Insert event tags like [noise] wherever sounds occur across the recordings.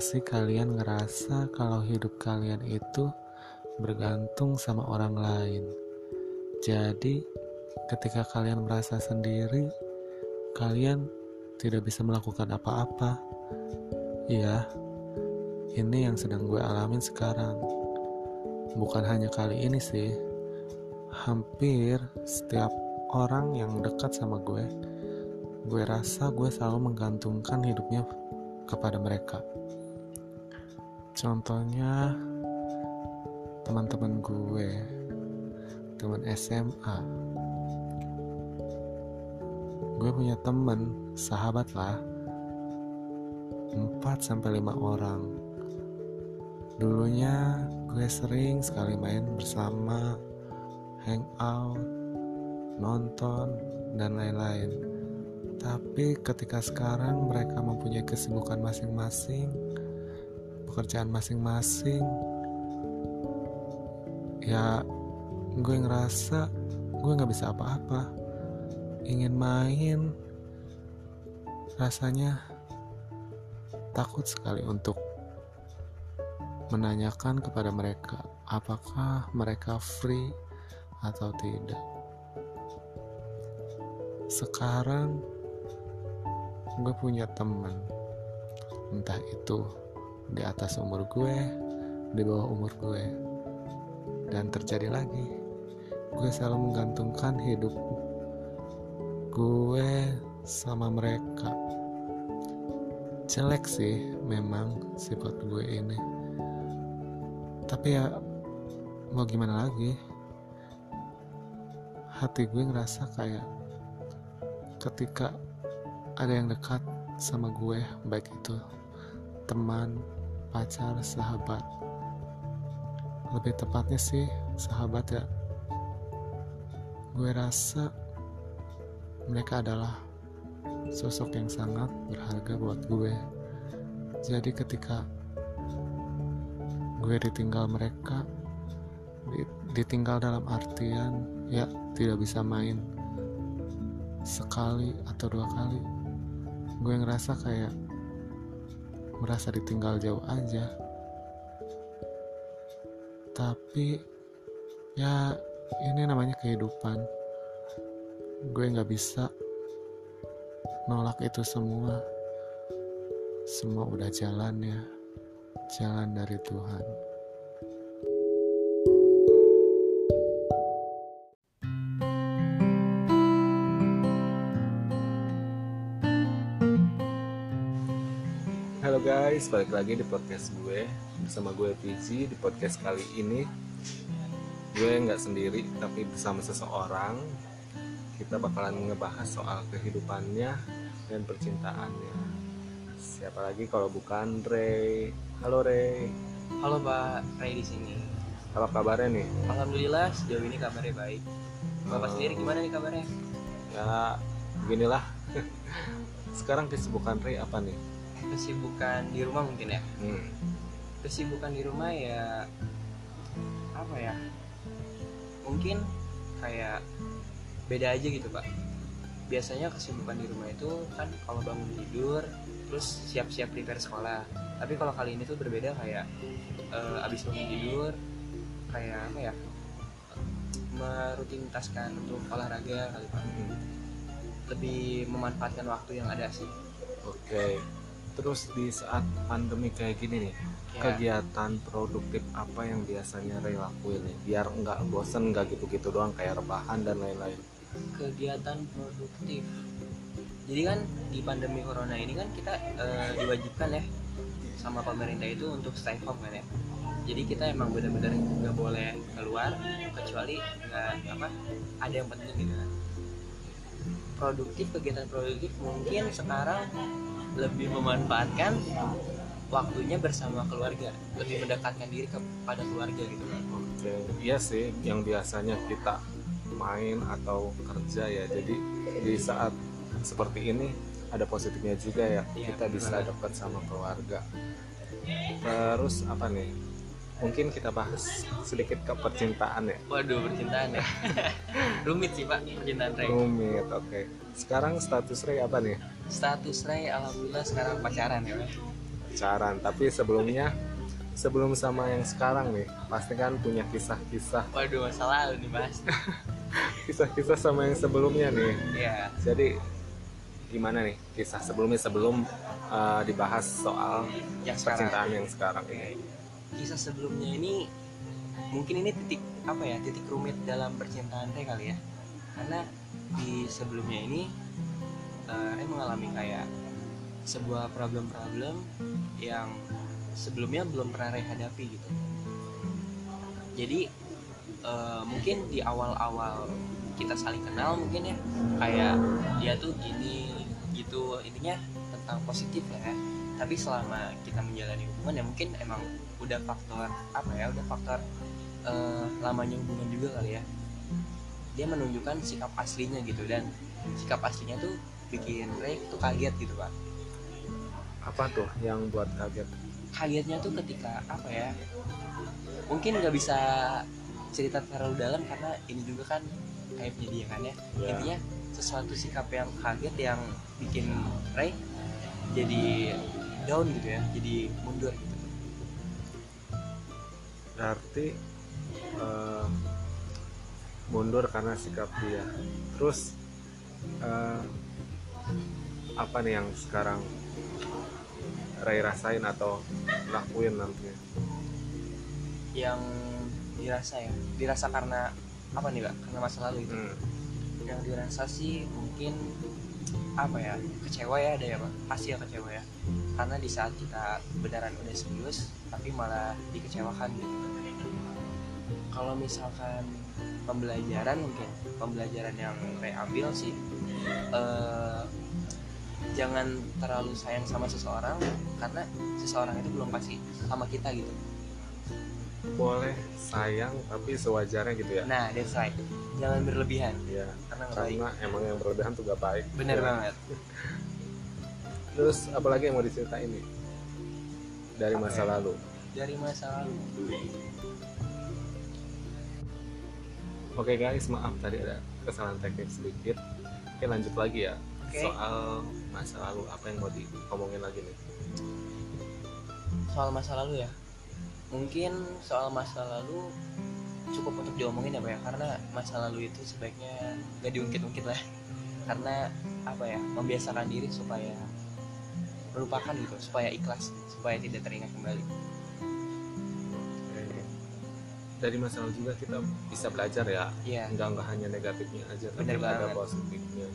Sih kalian ngerasa kalau hidup kalian itu bergantung sama orang lain? Jadi, ketika kalian merasa sendiri, kalian tidak bisa melakukan apa-apa. Iya, ini yang sedang gue alamin sekarang. Bukan hanya kali ini sih, hampir setiap orang yang dekat sama gue, gue rasa gue selalu menggantungkan hidupnya kepada mereka. Contohnya teman-teman gue, teman SMA. Gue punya teman, sahabat lah. 4 sampai 5 orang. Dulunya gue sering sekali main bersama, hangout, nonton, dan lain-lain tapi ketika sekarang mereka mempunyai kesibukan masing-masing, pekerjaan masing-masing, ya gue ngerasa gue nggak bisa apa-apa. Ingin main, rasanya takut sekali untuk menanyakan kepada mereka apakah mereka free atau tidak. Sekarang gue punya temen entah itu di atas umur gue di bawah umur gue. Dan terjadi lagi. Gue selalu menggantungkan hidup gue sama mereka. Jelek sih memang sifat gue ini. Tapi ya mau gimana lagi? Hati gue ngerasa kayak ketika ada yang dekat sama gue baik itu teman pacar sahabat. Lebih tepatnya sih sahabat ya. Gue rasa mereka adalah sosok yang sangat berharga buat gue. Jadi ketika gue ditinggal mereka ditinggal dalam artian ya tidak bisa main sekali atau dua kali gue ngerasa kayak merasa ditinggal jauh aja. Tapi ya ini namanya kehidupan. Gue nggak bisa nolak itu semua. Semua udah jalan ya. Jalan dari Tuhan guys, balik lagi di podcast gue bersama gue PG di podcast kali ini. Gue nggak sendiri tapi bersama seseorang. Kita bakalan ngebahas soal kehidupannya dan percintaannya. Siapa lagi kalau bukan Ray? Halo Ray. Halo Pak Ray di sini. Apa kabarnya nih? Alhamdulillah sejauh ini kabarnya baik. Bapak uh, sendiri gimana nih kabarnya? Ya beginilah [laughs] sekarang kesibukan Ray apa nih kesibukan di rumah mungkin ya? Hmm. kesibukan di rumah ya apa ya? Mungkin kayak beda aja gitu pak. Biasanya kesibukan di rumah itu kan kalau bangun tidur terus siap-siap prepare sekolah. Tapi kalau kali ini tuh berbeda kayak uh, abis bangun tidur kayak apa ya? Merutinitaskan untuk olahraga kali pak. Hmm. lebih memanfaatkan waktu yang ada sih. Oke. okay terus di saat pandemi kayak gini nih ya. kegiatan produktif apa yang biasanya Ray lakuin nih? Biar nggak bosen nggak gitu-gitu doang kayak rebahan dan lain-lain. Kegiatan produktif. Jadi kan di pandemi corona ini kan kita uh, diwajibkan ya sama pemerintah itu untuk stay home kan ya. Jadi kita emang benar-benar nggak boleh keluar kecuali nggak apa ada yang penting gitu kan. Produktif kegiatan produktif mungkin sekarang lebih memanfaatkan waktunya bersama keluarga lebih mendekatkan diri kepada keluarga gitu. Kan oke iya sih yang biasanya kita main atau kerja ya jadi di saat seperti ini ada positifnya juga ya, ya kita bisa dekat sama keluarga. Terus apa nih? Mungkin kita bahas sedikit ke percintaan ya. Waduh percintaan ya. [laughs] Rumit sih pak percintaan Ray. Rumit oke. Okay. sekarang status Ray apa nih status Ray alhamdulillah sekarang pacaran ya pacaran tapi sebelumnya sebelum sama yang sekarang nih pasti kan punya kisah-kisah. Waduh masa lalu nih mas. [laughs] Kisah-kisah sama yang sebelumnya nih. Ya jadi gimana nih kisah sebelumnya sebelum uh, dibahas soal yang sekarang. percintaan yang sekarang ini? Kisah sebelumnya ini mungkin ini titik apa ya titik rumit dalam percintaan teh kali ya. Karena di sebelumnya ini uh, saya mengalami kayak sebuah problem-problem yang sebelumnya belum pernah saya hadapi gitu. Jadi uh, mungkin di awal-awal kita saling kenal mungkin ya kayak dia tuh gini gitu intinya tentang positif lah ya. Tapi selama kita menjalani hubungan ya mungkin emang udah faktor apa ya udah faktor uh, lamanya hubungan juga kali ya. Dia menunjukkan sikap aslinya gitu dan sikap aslinya tuh bikin Ray tuh kaget gitu pak. Apa tuh yang buat kaget? Kagetnya tuh ketika apa ya mungkin nggak bisa cerita terlalu dalam karena ini juga kan aibnya dia kan ya. Ya. intinya sesuatu sikap yang kaget yang bikin Ray jadi down gitu ya jadi mundur gitu. Berarti eh, mundur karena sikap dia. Terus eh, apa nih yang sekarang Ray rasain atau lakuin nantinya yang dirasa ya dirasa karena apa nih pak karena masa lalu itu. Hmm. yang dirasa sih mungkin apa ya kecewa ya ada ya pak? Pasti ya kecewa ya. Karena di saat kita beneran udah serius tapi malah dikecewakan gitu. Kalau misalkan pembelajaran mungkin pembelajaran yang saya ambil sih eh, jangan terlalu sayang sama seseorang karena seseorang itu belum pasti sama kita gitu. Boleh sayang tapi sewajarnya gitu ya? Nah that's right. Jangan berlebihan. Ya karena baik karena emang yang berlebihan tuh gak baik. Bener Ya. banget. [laughs] Terus apalagi yang mau diceritain nih? Dari Apa masa ya? lalu. Dari masa lalu. Oke guys, maaf tadi ada kesalahan teknik sedikit. Oke lanjut lagi ya. Oke. soal masa lalu apa yang mau diomongin lagi nih? soal masa lalu ya mungkin soal masa lalu cukup untuk diomongin ya pak ya karena masa lalu itu sebaiknya nggak diungkit-ungkit lah karena apa ya membiasakan diri supaya melupakan gitu supaya ikhlas supaya tidak teringat kembali. Dari masa lalu juga kita bisa belajar ya, Iya nggak nggak hanya negatifnya aja, tapi Bener ada banget. positifnya.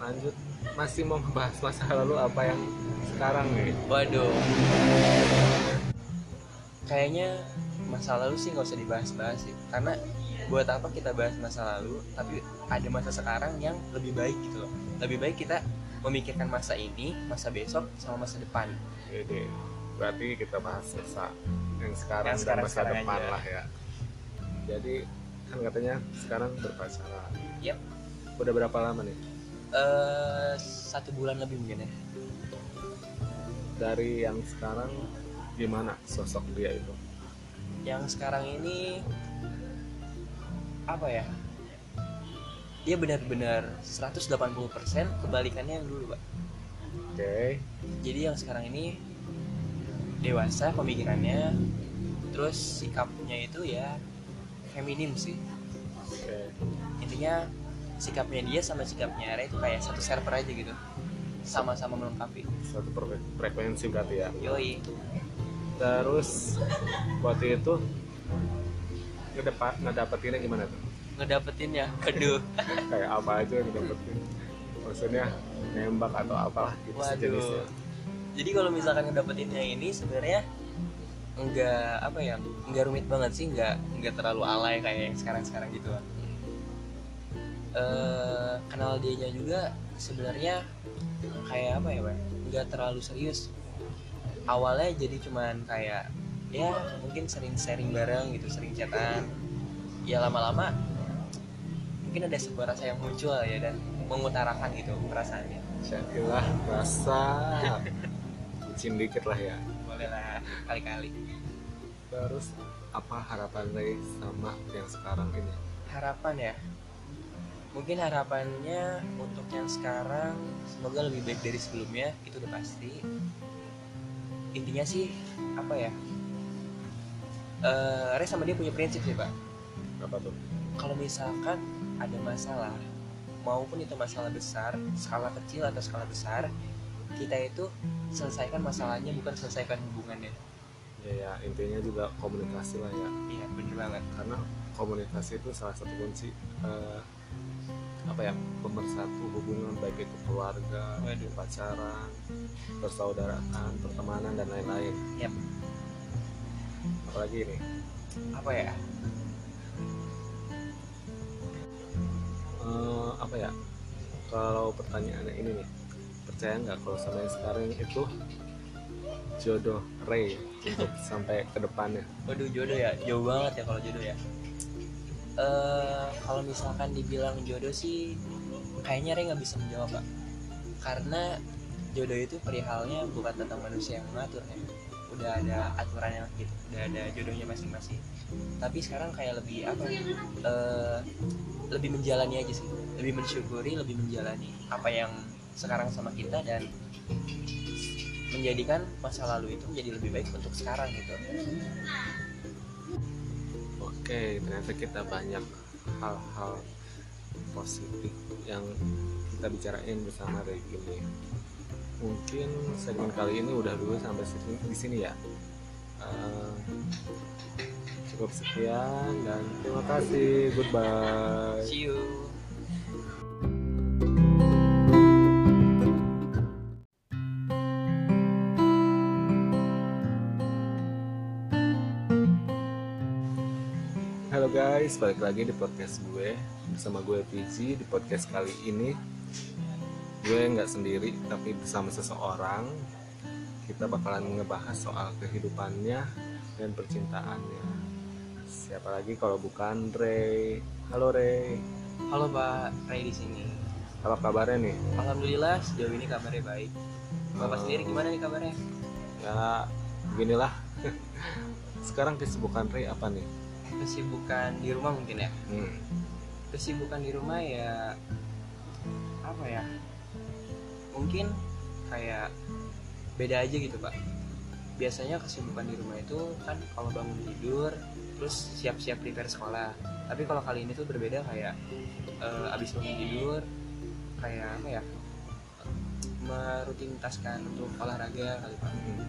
Lanjut, masih mau membahas masa lalu apa yang sekarang nih? waduh kayaknya masa lalu sih nggak usah dibahas-bahas sih karena buat apa kita bahas masa lalu tapi ada masa sekarang yang lebih baik gitu loh lebih baik kita memikirkan masa ini masa besok sama masa depan Jadi berarti kita bahas masa yang sekarang Yang dan sekarang- masa sekarang depan aja. lah ya. Jadi kan katanya sekarang berpacaran. Yep. Udah berapa lama nih? Eh satu bulan lebih mungkin ya Dari yang sekarang gimana sosok dia itu? yang sekarang ini apa ya dia benar-benar 180% kebalikannya yang dulu pak Oke. jadi yang sekarang ini dewasa pemikirannya terus sikapnya itu ya feminim sih Oke. intinya sikapnya dia sama sikapnya Ray itu kayak satu server aja gitu sama-sama melengkapi Satu frek- frekuensi berarti ya. yoi Terus waktu itu ngedepat ngedapetinnya gimana tuh? ngedapetin ya aduh [laughs] Kayak apa aja ngedapetin? Maksudnya nembak atau apalah gitu Waduh. sejenisnya. jadi kalau misalkan ngedapetinnya ini sebenarnya enggak apa ya enggak rumit banget sih enggak enggak terlalu alay kayak yang sekarang sekarang gitu kan eh kenal dianya juga sebenarnya kayak apa ya Pak? enggak terlalu serius awalnya jadi cuman kayak ya mungkin sering sharing bareng gitu sering chatan ya lama-lama mungkin ada sebuah rasa yang muncul ya dan mengutarakan gitu perasaannya Jadilah rasa bucin dikit lah ya. boleh lah kali-kali Terus apa harapan Ray sama yang sekarang ini? harapan ya mungkin harapannya untuk yang sekarang semoga lebih baik dari sebelumnya itu udah pasti. Intinya sih apa ya? Ray sama dia punya prinsip sih pak. Apa tuh? Kalau misalkan ada masalah maupun itu masalah besar skala kecil atau skala besar kita itu selesaikan masalahnya bukan selesaikan hubungannya. Ya ya intinya juga komunikasi lah ya. Iya bener banget. Karena komunikasi itu salah satu kunci eh, apa ya pemersatu hubungan baik itu keluarga Waduh. pacaran persaudaraan pertemanan dan lain-lain. Yap. apalagi ini? Apa ya? Eh, apa ya? Kalau pertanyaannya ini nih percaya nggak kalau sama yang sekarang itu jodoh Ray untuk sampai ke depannya? Waduh jodoh ya? Jauh banget ya kalau jodoh ya. Eh kalau misalkan dibilang jodoh sih kayaknya Ray nggak bisa menjawab pak karena jodoh itu perihalnya bukan tentang manusia yang mengatur ya. Udah ada aturannya gitu udah ada jodohnya masing-masing. Tapi sekarang kayak lebih apa eh, lebih menjalani aja sih. Lebih mensyukuri lebih menjalani apa yang sekarang sama kita dan menjadikan masa lalu itu menjadi lebih baik untuk sekarang gitu. Oke ternyata kita banyak hal-hal positif yang kita bicarain bersama Ray ini mungkin segmen kali ini udah dulu sampai sini di sini ya. Eh, cukup sekian dan terima kasih. Goodbye. See you guys, balik lagi di podcast gue bersama gue PG di podcast kali ini. Gue nggak sendiri tapi bersama seseorang. Kita bakalan ngebahas soal kehidupannya dan percintaannya. Siapa lagi kalau bukan Ray halo Ray halo Pak Ray di sini. Apa kabarnya nih? Alhamdulillah sejauh ini kabarnya baik. Bapak Eh, sendiri gimana nih kabarnya? ya beginilah. [laughs] Sekarang kesibukan Ray apa nih kesibukan di rumah mungkin ya? Hmm. kesibukan di rumah ya apa ya? Mungkin kayak beda aja gitu pak. Biasanya kesibukan di rumah itu kan kalau bangun tidur terus siap-siap prepare sekolah. Tapi kalau kali ini tuh berbeda kayak eh, abis bangun tidur kayak apa ya? Merutinitaskan untuk olahraga kali pak. Hmm.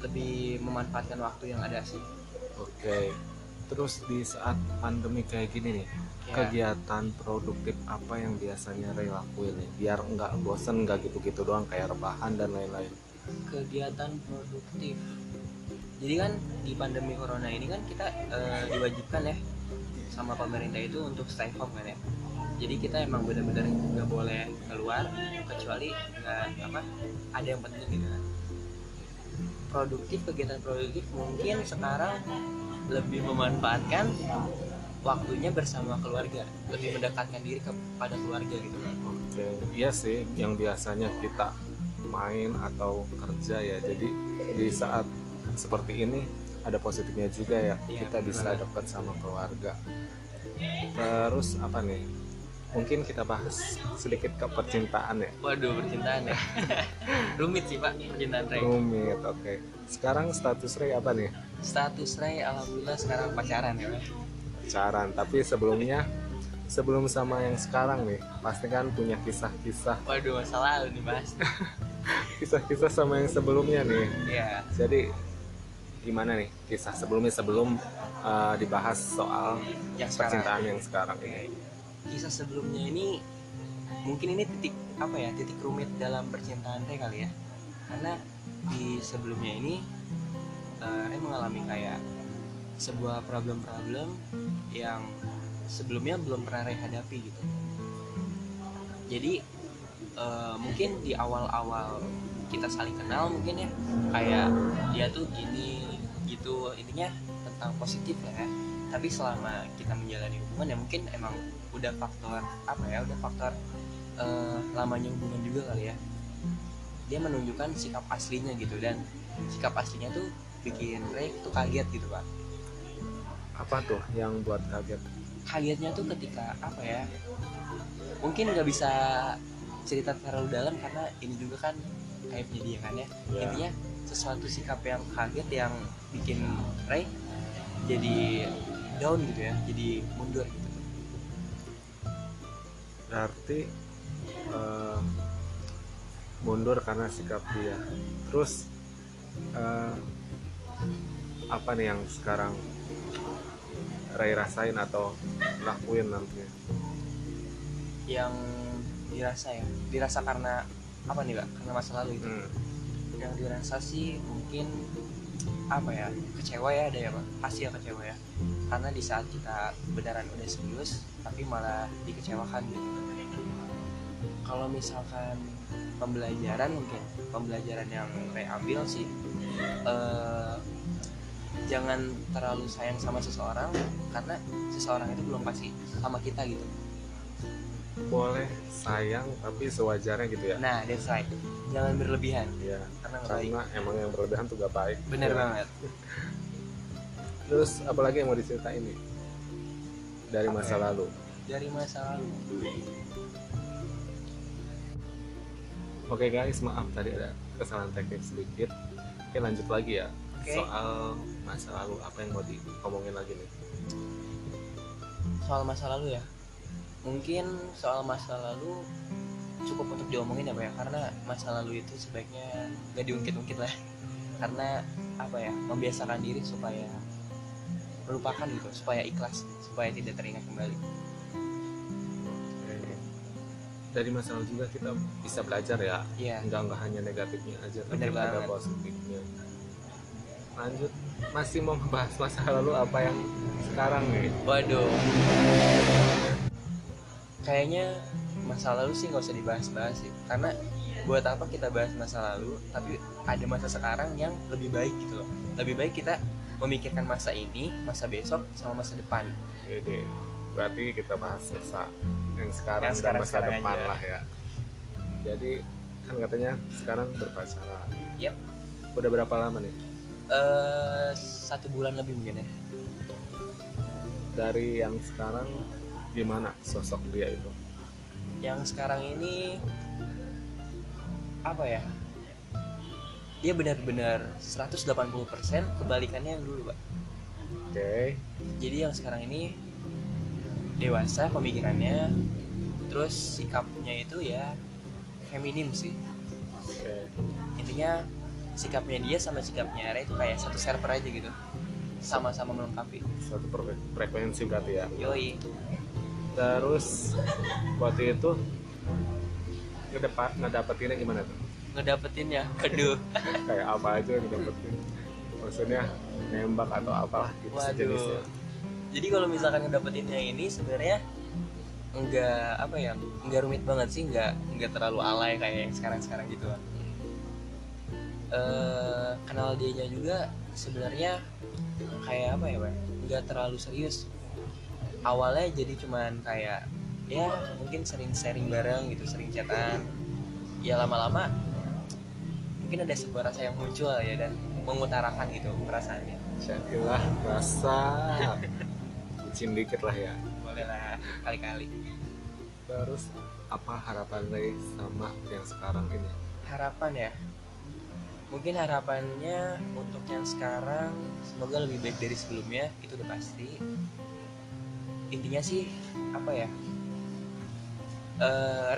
lebih memanfaatkan waktu yang ada sih. Oke, terus di saat pandemi kayak gini nih, Ya. kegiatan produktif apa yang biasanya Ray lakuin nih? Biar nggak bosen, nggak gitu-gitu doang kayak rebahan dan lain-lain. kegiatan produktif jadi kan di pandemi corona ini kan kita eh, diwajibkan ya sama pemerintah itu untuk stay home kan ya jadi kita emang benar-benar nggak boleh keluar kecuali nggak apa ada yang penting gitu kan produktif kegiatan produktif mungkin sekarang lebih memanfaatkan waktunya bersama keluarga lebih mendekatkan diri kepada keluarga gitu kan Oke, iya sih, yang biasanya kita main atau kerja ya. Jadi di saat seperti ini ada positifnya juga ya. Iya, kita bisa banget. dekat sama keluarga. Terus apa nih? Mungkin kita bahas sedikit ke percintaan ya. waduh percintaan ya [laughs] rumit sih pak percintaan Ray Rumit, oke. Sekarang status Ray apa nih? Status Ray alhamdulillah sekarang pacaran ya pacaran tapi sebelumnya sebelum sama yang sekarang nih pasti kan punya kisah-kisah. Waduh masa lalu nih mas. [laughs] Kisah-kisah sama yang sebelumnya nih. Ya jadi gimana nih kisah sebelumnya sebelum uh, dibahas soal yang sekarang. percintaan yang sekarang ini? Kisah sebelumnya ini mungkin ini titik apa ya titik rumit dalam percintaan Ray kali ya. Karena di sebelumnya ini eh, Ray mengalami kayak sebuah problem-problem yang sebelumnya belum pernah hadapi gitu. Jadi eh, mungkin di awal-awal kita saling kenal mungkin ya kayak dia tuh gini gitu intinya tentang positif lah ya. Tapi selama kita menjalani hubungan ya mungkin emang udah faktor apa ya udah faktor eh, lamanya hubungan juga kali ya. Dia menunjukkan sikap aslinya gitu dan sikap aslinya tuh bikin Ray tuh kaget gitu pak. Apa tuh yang buat kaget? Kagetnya tuh ketika apa ya mungkin nggak bisa cerita terlalu dalam karena ini juga kan aibnya dia kan ya. Ya. intinya sesuatu sikap yang kaget yang bikin Ray jadi down gitu ya jadi mundur gitu. Berarti eh, mundur karena sikap dia. Terus eh, apa nih yang sekarang Ray rasain atau lakuin nantinya? Yang dirasa ya dirasa karena apa nih kak? Karena masa lalu itu. Hmm. yang dirasa sih mungkin apa ya kecewa ya ada ya pak? Pasti ya kecewa ya. Karena di saat kita beneran udah serius tapi malah dikecewakan gitu. Kalau misalkan pembelajaran mungkin pembelajaran yang saya ambil sih eh, jangan terlalu sayang sama seseorang karena seseorang itu belum pasti sama kita gitu. Boleh sayang tapi sewajarnya gitu ya? Nah that's right. Jangan berlebihan. Ya karena baik karena emang yang berlebihan tuh gak baik. Bener Ya. banget. [laughs] Terus apalagi yang mau diceritain nih? Dari Apa masa ya? lalu. Dari masa lalu. Oke guys maaf tadi ada kesalahan teknik sedikit. Oke lanjut lagi ya Oke. soal masa lalu apa yang mau diomongin lagi nih? Soal masa lalu ya? Mungkin soal masa lalu cukup untuk diomongin ya pak ya. Karena masa lalu itu sebaiknya gak diungkit-ungkit lah. Karena apa ya membiasakan diri supaya melupakan gitu supaya ikhlas supaya tidak teringat kembali. Dari masa lalu juga kita bisa belajar ya. Iya. Nggak nggak hanya negatifnya aja tapi Bener ada banget. positifnya lanjut. Masih mau membahas masa lalu apa yang sekarang nih? Waduh. Kayaknya masa lalu sih nggak usah dibahas-bahas sih. Karena buat apa kita bahas masa lalu tapi ada masa sekarang yang lebih baik gitu loh. Lebih baik kita memikirkan masa ini masa besok sama masa depan. Jadi berarti kita bahas masa yang sekarang, Yang dan sekarang- masa sekarang depan aja. lah ya. Jadi kan katanya sekarang berpacaran. Yap. udah berapa lama nih eh satu bulan lebih mungkin ya. Dari yang sekarang gimana sosok dia itu? Yang sekarang ini apa ya? Dia benar-benar 180% kebalikannya yang dulu pak. Oke. Jadi yang sekarang ini dewasa pemikirannya terus sikapnya itu ya feminim sih. Oke. Intinya sikapnya dia sama sikapnya Ray itu kayak satu server aja gitu. Sama-sama melengkapi. Satu frek- frekuensi berarti ya. Yoi. Terus waktu itu ngedapat ngedapetinnya gimana tuh? Ngedapetin ya? Aduh. [laughs] Kayak apa aja yang ngedapetin? Maksudnya nembak atau apalah gitu Waduh. sejenisnya. Jadi kalau misalkan ngedapetin yang ini sebenarnya enggak apa ya enggak rumit banget sih enggak enggak terlalu alay kayak yang sekarang sekarang gitu eh kenal dianya juga sebenarnya kayak apa ya Bang? enggak terlalu serius. Awalnya jadi cuman kayak ya mungkin sering sharing bareng gitu sering chatan. Ya lama-lama mungkin ada sebuah rasa yang muncul ya dan mengutarakan gitu perasaannya. Syailah rasa. Bucin dikit lah ya. Boleh lah kali-kali. Terus apa harapan Ray sama yang sekarang ini? Harapan ya mungkin harapannya untuk yang sekarang semoga lebih baik dari sebelumnya itu udah pasti. Intinya sih apa ya?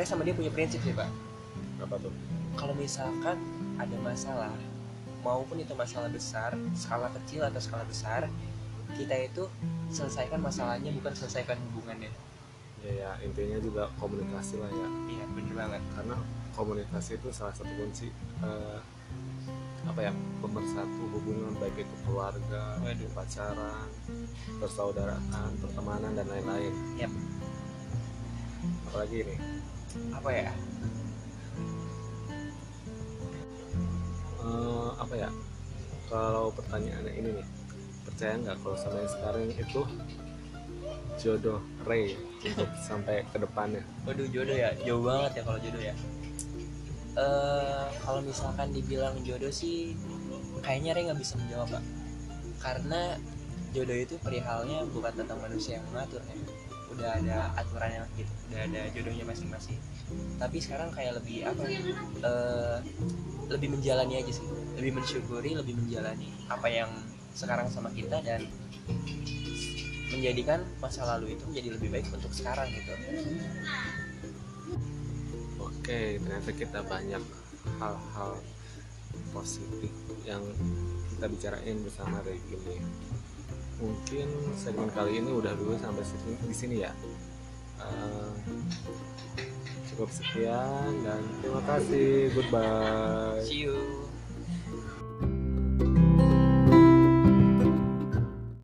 Ray sama dia punya prinsip sih pak. Apa tuh? Kalau misalkan ada masalah maupun itu masalah besar skala kecil atau skala besar kita itu selesaikan masalahnya bukan selesaikan hubungannya. Ya ya intinya juga komunikasi lah ya. Iya bener banget. Karena komunikasi itu salah satu kunci eh, apa ya pemersatu hubungan baik itu keluarga, Waduh. pacaran, persaudaraan, pertemanan dan lain-lain. Yap. Apalagi ini apa ya eh, apa ya? Kalau pertanyaannya ini nih, percaya nggak kalau sama yang sekarang itu jodoh Ray untuk sampai ke depannya? Waduh jodoh ya, jauh banget ya kalau jodoh ya. Eh kalau misalkan dibilang jodoh sih, kayaknya Ray nggak bisa menjawab pak. Karena jodoh itu perihalnya bukan tentang manusia yang mengatur ya, udah ada aturannya gitu udah ada jodohnya masing-masing. Tapi sekarang kayak lebih apa eh, lebih menjalani aja sih. Lebih mensyukuri lebih menjalani apa yang sekarang sama kita dan menjadikan masa lalu itu menjadi lebih baik untuk sekarang gitu Oke, ternyata kita banyak hal-hal positif yang kita bicarain bersama Regine. Mungkin segmen kali ini udah dulu sampai sini, di sini ya. Eh, cukup sekian dan terima kasih. Goodbye. see you